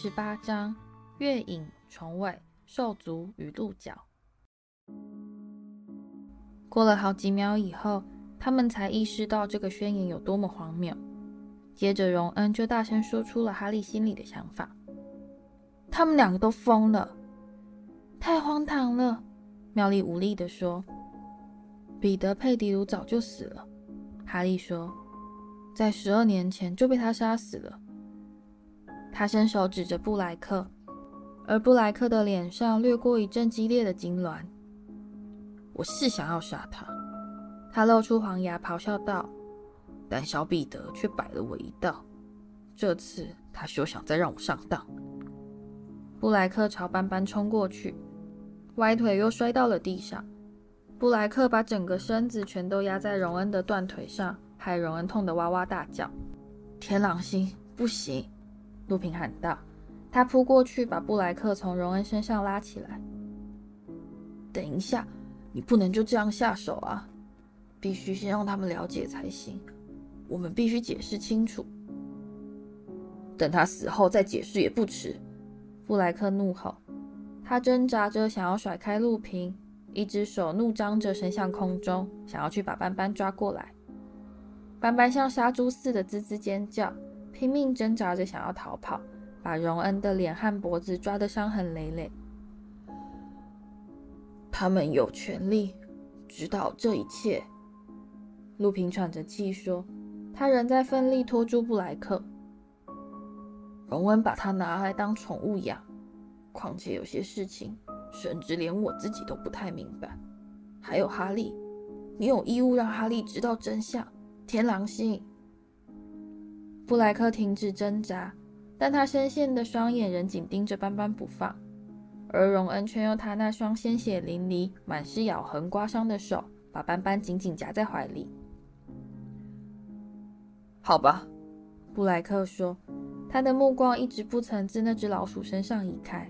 十八章：月影、虫尾、兽族与鹿角。过了好几秒以后，他们才意识到这个宣言有多么荒谬。接着，荣恩就大声说出了哈利心里的想法：“他们两个都疯了，太荒唐了！”妙丽无力地说：“彼得·佩迪鲁早就死了。”哈利说：“在十二年前就被他杀死了。”他伸手指着布莱克，而布莱克的脸上掠过一阵激烈的痉挛。“我是想要杀他。”他露出黄牙，咆哮道。但小彼得却摆了我一道，这次他休想再让我上当。布莱克朝斑斑冲过去，歪腿又摔到了地上。布莱克把整个身子全都压在荣恩的断腿上，害荣恩痛得哇哇大叫。天狼星，不行！路平喊道。他扑过去，把布莱克从荣恩身上拉起来。等一下，你不能就这样下手啊！必须先让他们了解才行。我们必须解释清楚，等他死后再解释也不迟。布莱克怒吼，他挣扎着想要甩开路平，一只手怒张着伸向空中，想要去把斑斑抓过来。斑斑像杀猪似的吱吱尖叫，拼命挣扎着想要逃跑，把荣恩的脸和脖子抓得伤痕累累。他们有权利知道这一切。路平喘着气说。他仍在奋力拖住布莱克。荣恩把他拿来当宠物养，况且有些事情，甚至连我自己都不太明白。还有哈利，你有义务让哈利知道真相。天狼星。布莱克停止挣扎，但他深陷的双眼仍紧盯着斑斑不放，而荣恩却用他那双鲜血淋漓、满是咬痕、刮伤的手，把斑斑紧紧夹在怀里。好吧，布莱克说，他的目光一直不曾自那只老鼠身上移开。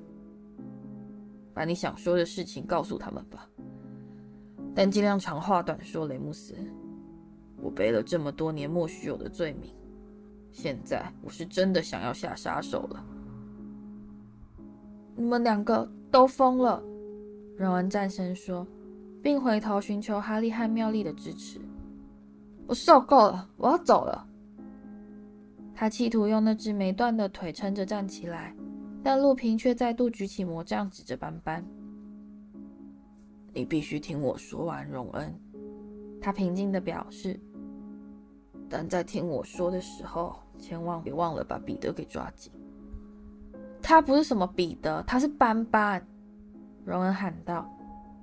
把你想说的事情告诉他们吧，但尽量长话短说。雷姆斯，我背了这么多年莫须有的罪名，现在我是真的想要下杀手了。你们两个都疯了，荣恩战声说，并回头寻求哈利和妙丽的支持。我受够了，我要走了。他企图用那只没断的腿撑着站起来，但陆平却再度举起魔杖指着斑斑：“你必须听我说完，荣恩。”他平静地表示：“但在听我说的时候，千万别忘了把彼得给抓紧。”他不是什么彼得，他是斑斑。”荣恩喊道。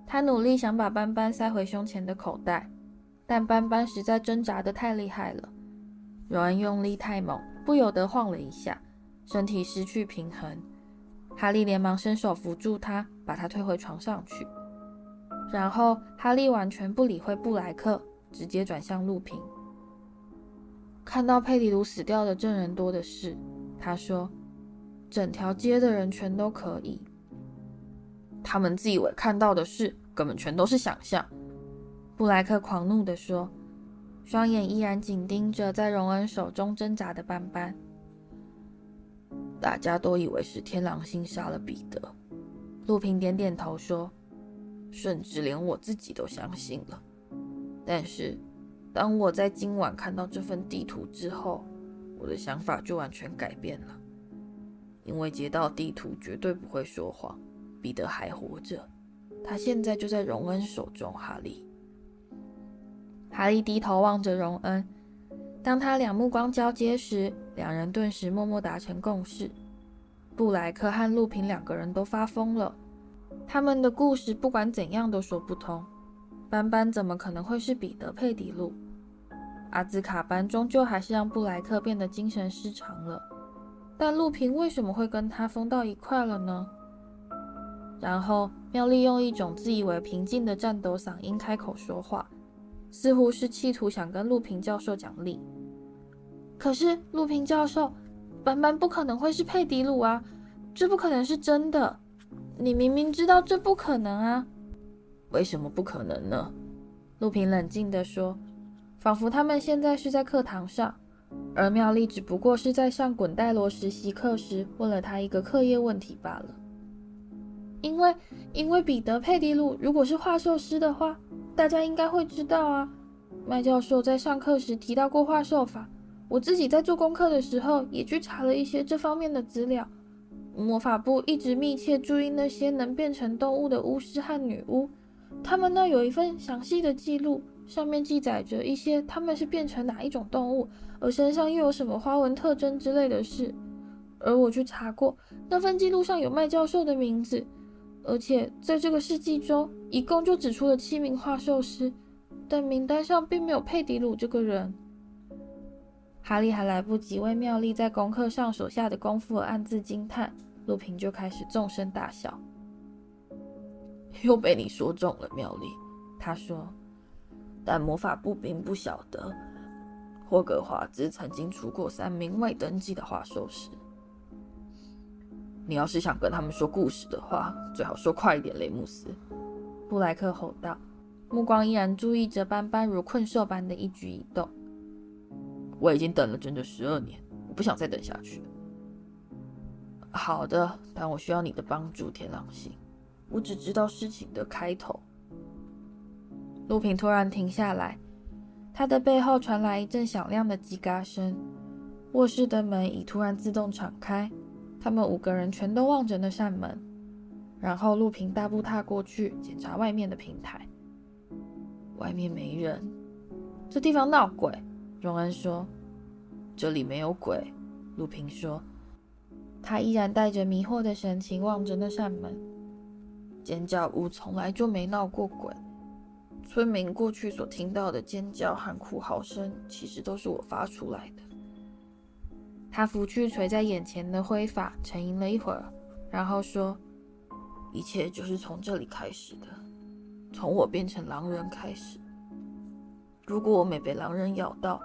他努力想把斑斑塞回胸前的口袋，但斑斑实在挣扎得太厉害了。荣恩用力太猛，不由得晃了一下，身体失去平衡。哈利连忙伸手扶住他，把他推回床上去。然后，哈利完全不理会布莱克，直接转向路平。看到佩迪鲁死掉的证人多的是，他说：“整条街的人全都可以。他们自以为看到的事，根本全都是想象。”布莱克狂怒地说。双眼依然紧盯着在荣恩手中挣扎的斑斑。大家都以为是天狼星杀了彼得，路平点点头说：“甚至连我自己都相信了。但是，当我在今晚看到这份地图之后，我的想法就完全改变了。因为接到地图绝对不会说谎，彼得还活着，他现在就在荣恩手中。”哈利。哈利低头望着荣恩，当他俩目光交接时，两人顿时默默达成共识。布莱克和陆平两个人都发疯了，他们的故事不管怎样都说不通。斑斑怎么可能会是彼得·佩迪鲁？阿兹卡班终究还是让布莱克变得精神失常了，但陆平为什么会跟他疯到一块了呢？然后妙丽用一种自以为平静的颤抖嗓音开口说话。似乎是企图想跟陆平教授讲理，可是陆平教授，斑斑不可能会是佩迪鲁啊，这不可能是真的。你明明知道这不可能啊，为什么不可能呢？陆平冷静地说，仿佛他们现在是在课堂上，而妙丽只不过是在上滚带罗实习课时问了他一个课业问题罢了。因为，因为彼得·佩蒂路如果是画兽师的话，大家应该会知道啊。麦教授在上课时提到过画兽法，我自己在做功课的时候也去查了一些这方面的资料。魔法部一直密切注意那些能变成动物的巫师和女巫，他们呢有一份详细的记录，上面记载着一些他们是变成哪一种动物，而身上又有什么花纹特征之类的事。而我去查过，那份记录上有麦教授的名字，而且在这个世纪中，一共就指出了七名画兽师，但名单上并没有佩迪鲁这个人。哈利还来不及为妙丽在功课上所下的功夫而暗自惊叹，路平就开始纵声大笑。又被你说中了，妙丽，他说。但魔法部并不晓得，霍格华兹曾经出过三名未登记的画兽师。你要是想跟他们说故事的话，最好说快一点，雷姆斯。布莱克吼道，目光依然注意着斑斑如困兽般的一举一动。我已经等了整整十二年，我不想再等下去。好的，但我需要你的帮助，天狼星。我只知道事情的开头。陆平突然停下来，他的背后传来一阵响亮的叽嘎声。卧室的门已突然自动敞开，他们五个人全都望着那扇门。然后陆平大步踏过去，检查外面的平台。外面没人，这地方闹鬼。荣恩说：“这里没有鬼。”陆平说：“他依然带着迷惑的神情望着那扇门。尖叫屋从来就没闹过鬼。村民过去所听到的尖叫和哭嚎声，其实都是我发出来的。”他拂去垂在眼前的灰发，沉吟了一会儿，然后说：“一切就是从这里开始的，从我变成狼人开始。如果我没被狼人咬到。”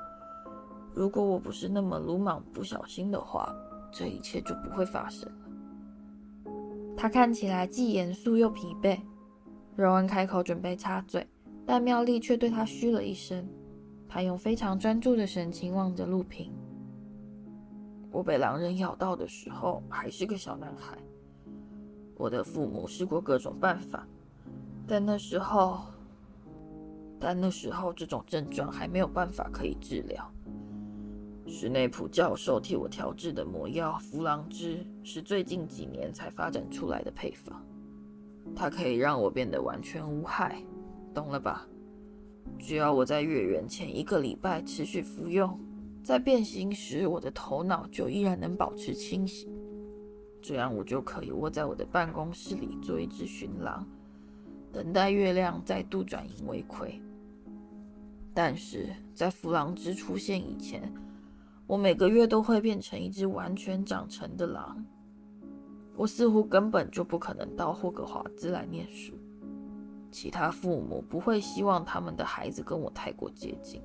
如果我不是那么鲁莽不小心的话，这一切就不会发生了。他看起来既严肃又疲惫。荣恩开口准备插嘴，但妙丽却对他嘘了一声。他用非常专注的神情望着路平。我被狼人咬到的时候还是个小男孩。我的父母试过各种办法，但那时候，但那时候这种症状还没有办法可以治疗。史内普教授替我调制的魔药弗朗兹是最近几年才发展出来的配方，它可以让我变得完全无害，懂了吧？只要我在月圆前一个礼拜持续服用，在变形时我的头脑就依然能保持清醒，这样我就可以窝在我的办公室里做一只巡狼，等待月亮再度转盈为亏。但是在弗朗兹出现以前，我每个月都会变成一只完全长成的狼。我似乎根本就不可能到霍格华兹来念书。其他父母不会希望他们的孩子跟我太过接近。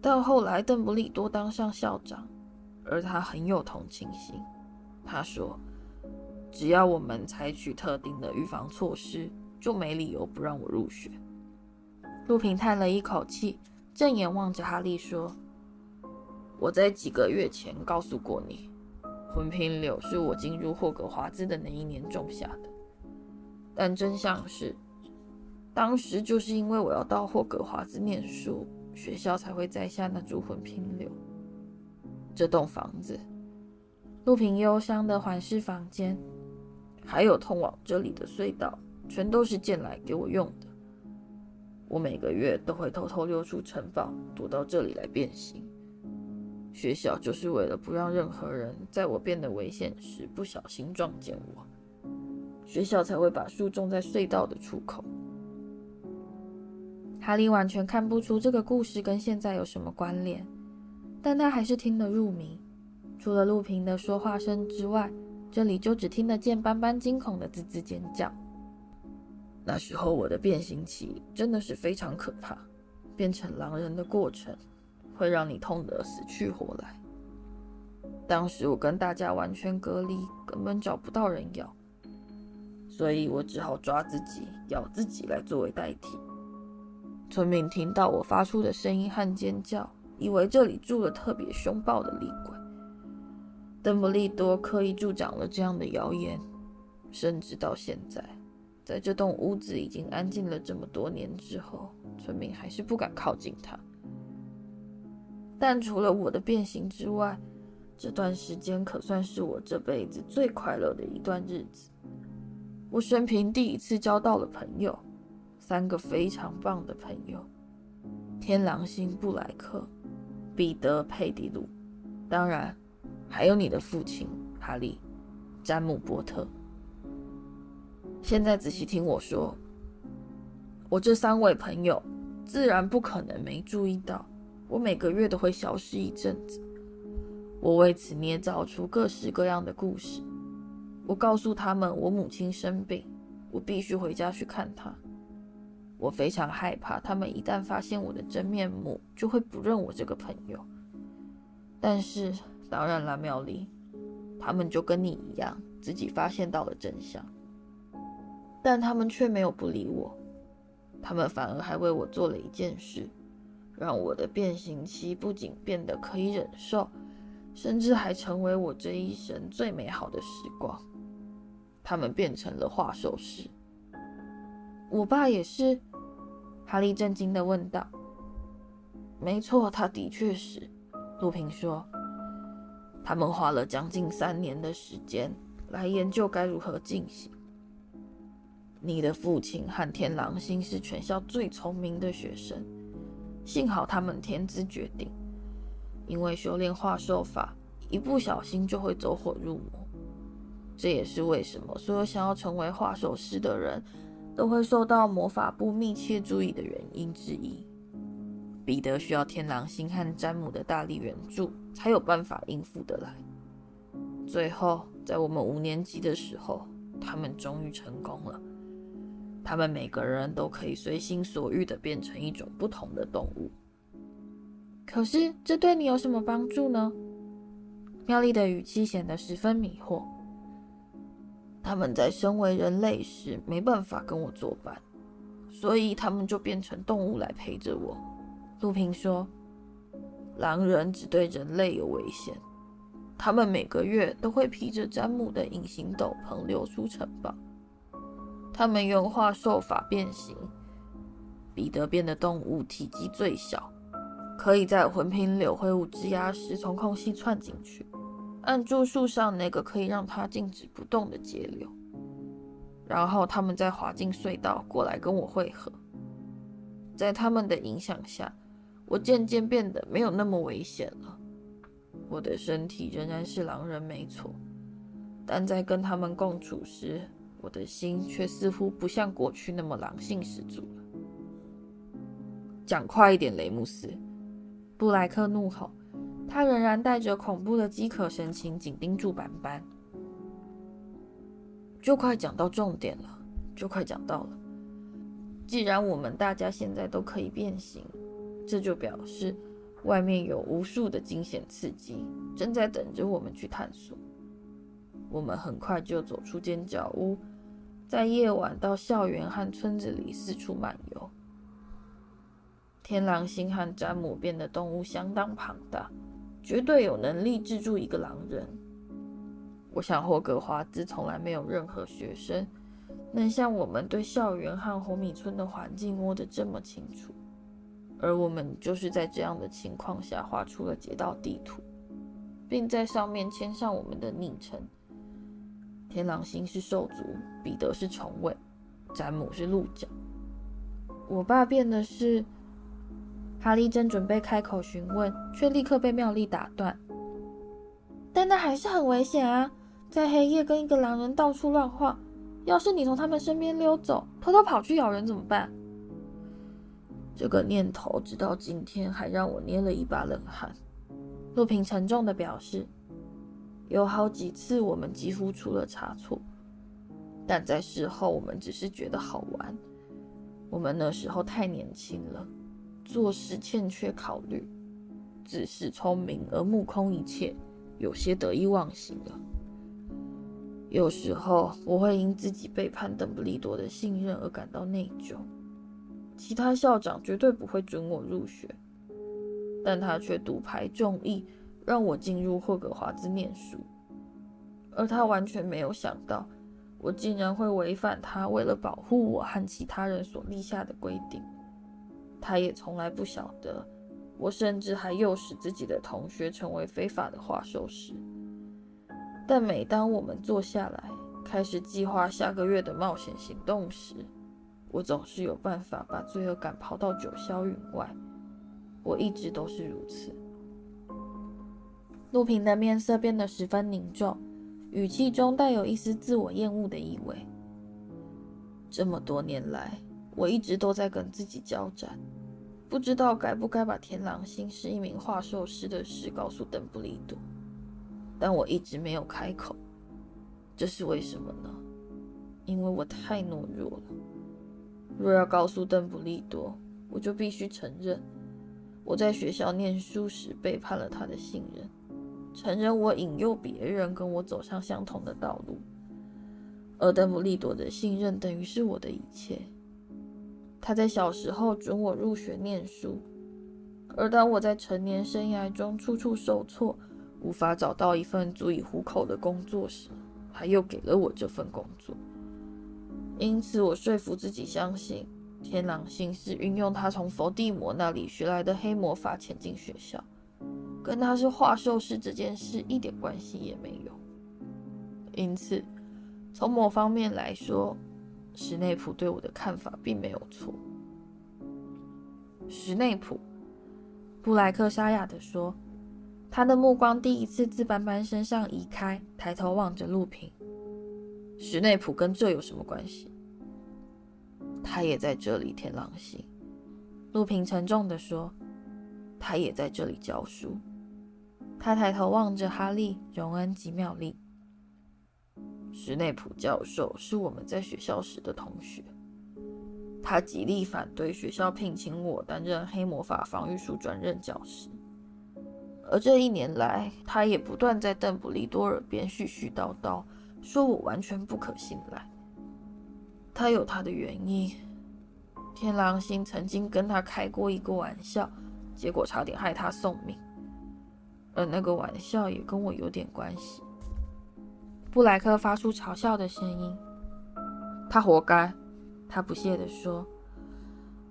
但后来邓布利多当上校长，而他很有同情心。他说：“只要我们采取特定的预防措施，就没理由不让我入学。”陆平叹了一口气，正眼望着哈利说。我在几个月前告诉过你，魂瓶柳是我进入霍格华兹的那一年种下的。但真相是，当时就是因为我要到霍格华兹念书，学校才会栽下那株魂瓶柳。这栋房子，路平忧伤的环视房间，还有通往这里的隧道，全都是建来给我用的。我每个月都会偷偷溜出城堡，躲到这里来变形。学校就是为了不让任何人在我变得危险时不小心撞见我，学校才会把树种在隧道的出口。哈利完全看不出这个故事跟现在有什么关联，但他还是听得入迷。除了路平的说话声之外，这里就只听得见斑斑惊恐的吱吱尖叫。那时候我的变形期真的是非常可怕，变成狼人的过程。会让你痛得死去活来。当时我跟大家完全隔离，根本找不到人咬，所以我只好抓自己、咬自己来作为代替。村民听到我发出的声音和尖叫，以为这里住了特别凶暴的厉鬼。邓布利多刻意助长了这样的谣言，甚至到现在，在这栋屋子已经安静了这么多年之后，村民还是不敢靠近他。但除了我的变形之外，这段时间可算是我这辈子最快乐的一段日子。我生平第一次交到了朋友，三个非常棒的朋友：天狼星布莱克、彼得佩迪鲁，当然还有你的父亲哈利、詹姆波特。现在仔细听我说，我这三位朋友自然不可能没注意到，我每个月都会消失一阵子。我为此捏造出各式各样的故事。我告诉他们，我母亲生病，我必须回家去看她。我非常害怕，他们一旦发现我的真面目，就会不认我这个朋友。但是，当然了，妙丽，他们就跟你一样，自己发现到了真相。但他们却没有不理我，他们反而还为我做了一件事，让我的变形期不仅变得可以忍受。甚至还成为我这一生最美好的时光。他们变成了画兽师。我爸也是。哈利震惊的问道。没错，他的确是。路平说。他们花了将近三年的时间来研究该如何进行。你的父亲和天狼星是全校最聪明的学生，幸好他们天资绝顶。因为修炼画兽法，一不小心就会走火入魔。这也是为什么所有想要成为画手师的人都会受到魔法部密切注意的原因之一。彼得需要天狼星和詹姆的大力援助，才有办法应付得来。最后，在我们五年级的时候，他们终于成功了。他们每个人都可以随心所欲地变成一种不同的动物。可是，这对你有什么帮助呢？妙丽的语气显得十分迷惑。他们在身为人类时没办法跟我作伴，所以他们就变成动物来陪着我。陆平说：“狼人只对人类有危险，他们每个月都会披着詹姆的隐形斗篷溜出城堡。他们用画兽法变形，彼得变的动物体积最小。”可以在魂瓶柳挥舞枝桠时从空隙窜进去，按住树上那个可以让它静止不动的节流，然后他们再滑进隧道过来跟我会合。在他们的影响下，我渐渐变得没有那么危险了。我的身体仍然是狼人没错，但在跟他们共处时，我的心却似乎不像过去那么狼性十足了。讲快一点，雷姆斯。布莱克怒吼，他仍然带着恐怖的饥渴神情，紧盯住斑斑。就快讲到重点了，就快讲到了。既然我们大家现在都可以变形，这就表示外面有无数的惊险刺激正在等着我们去探索。我们很快就走出尖叫屋，在夜晚到校园和村子里四处漫游。天狼星和詹姆变的动物相当庞大，绝对有能力制住一个狼人。我想霍格华兹从来没有任何学生能像我们对校园和红米村的环境摸得这么清楚，而我们就是在这样的情况下画出了街道地图，并在上面签上我们的昵称。天狼星是兽族，彼得是虫尾，詹姆是鹿角。我爸变的是。哈利正准备开口询问，却立刻被妙丽打断。但那还是很危险啊，在黑夜跟一个狼人到处乱晃，要是你从他们身边溜走，偷偷跑去咬人怎么办？这个念头直到今天还让我捏了一把冷汗。陆平沉重地表示，有好几次我们几乎出了差错，但在事后我们只是觉得好玩。我们那时候太年轻了。做事欠缺考虑，自恃聪明而目空一切，有些得意忘形了。有时候我会因自己背叛邓布利多的信任而感到内疚。其他校长绝对不会准我入学，但他却独排众议，让我进入霍格华兹念书。而他完全没有想到，我竟然会违反他为了保护我和其他人所立下的规定。他也从来不晓得，我甚至还诱使自己的同学成为非法的画兽师。但每当我们坐下来，开始计划下个月的冒险行动时，我总是有办法把罪恶感抛到九霄云外。我一直都是如此。陆平的面色变得十分凝重。语气中带有一丝自我厌恶的意味。这么多年来，我一直都在跟自己交战，不知道该不该把天狼星是一名画兽师的事告诉邓布利多，但我一直没有开口。这是为什么呢？因为我太懦弱了。若要告诉邓布利多，我就必须承认我在学校念书时背叛了他的信任。承认我引诱别人跟我走上相同的道路，而邓布利多的信任等于是我的一切。他在小时候准我入学念书，而当我在成年生涯中处处受挫，无法找到一份足以糊口的工作时，他又给了我这份工作。因此，我说服自己相信天狼星是运用他从佛地魔那里学来的黑魔法潜进学校。跟他是画兽师这件事一点关系也没有，因此，从某方面来说，史内普对我的看法并没有错。史内普，布莱克沙哑地说，他的目光第一次自斑斑身上移开，抬头望着陆平。史内普跟这有什么关系？他也在这里，天狼星。陆平沉重地说，他也在这里教书。他抬头望着哈利、荣恩及妙丽。史内普教授是我们在学校时的同学，他极力反对学校聘请我担任黑魔法防御术专任教师，而这一年来，他也不断在邓布利多耳边絮絮叨叨，说我完全不可信赖。他有他的原因，天狼星曾经跟他开过一个玩笑，结果差点害他送命。而那个玩笑也跟我有点关系。布莱克发出嘲笑的声音。他活该，他不屑地说：“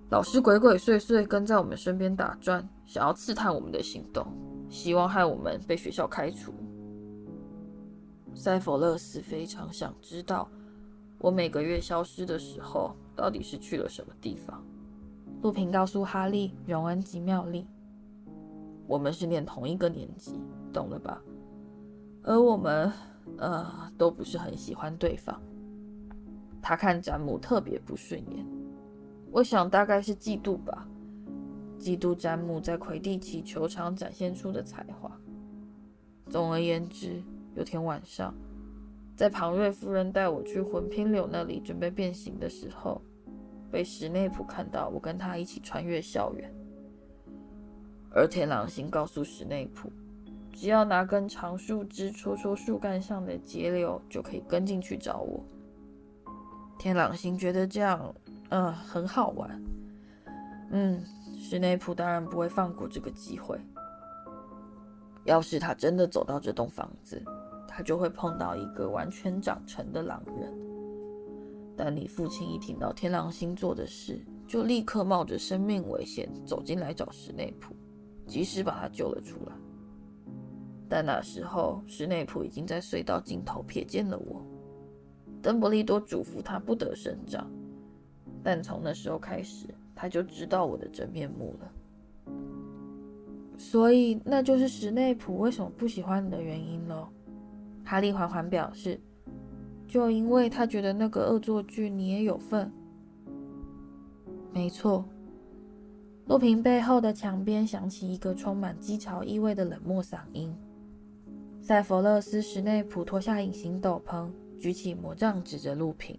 老师鬼鬼祟祟跟在我们身边打转，想要刺探我们的行动，希望害我们被学校开除。”塞佛勒斯非常想知道，我每个月消失的时候到底是去了什么地方。陆平告诉哈利、荣恩及妙丽。我们是念同一个年级，懂了吧？而我们，呃，都不是很喜欢对方。他看詹姆特别不顺眼，我想大概是嫉妒吧，嫉妒詹姆在魁地奇球场展现出的才华。总而言之，有天晚上，在庞瑞夫人带我去魂拼柳那里准备变形的时候，被史内普看到我跟他一起穿越校园。而天狼星告诉史内普，只要拿根长树枝戳戳树干上的节流，就可以跟进去找我。天狼星觉得这样，嗯、很好玩。嗯，史内普当然不会放过这个机会。要是他真的走到这栋房子，他就会碰到一个完全长成的狼人。但你父亲一听到天狼星做的事，就立刻冒着生命危险走进来找史内普。及时把他救了出来，但那时候史内普已经在隧道尽头瞥见了我。邓布利多嘱咐他不得声张，但从那时候开始，他就知道我的真面目了。所以，那就是史内普为什么不喜欢你的原因了。哈利缓缓表示：“就因为他觉得那个恶作剧你也有份。”没错。陆平背后的墙边响起一个充满讥嘲意味的冷漠嗓音。塞弗勒斯·室内普脱下隐形斗篷，举起魔杖，指着陆平。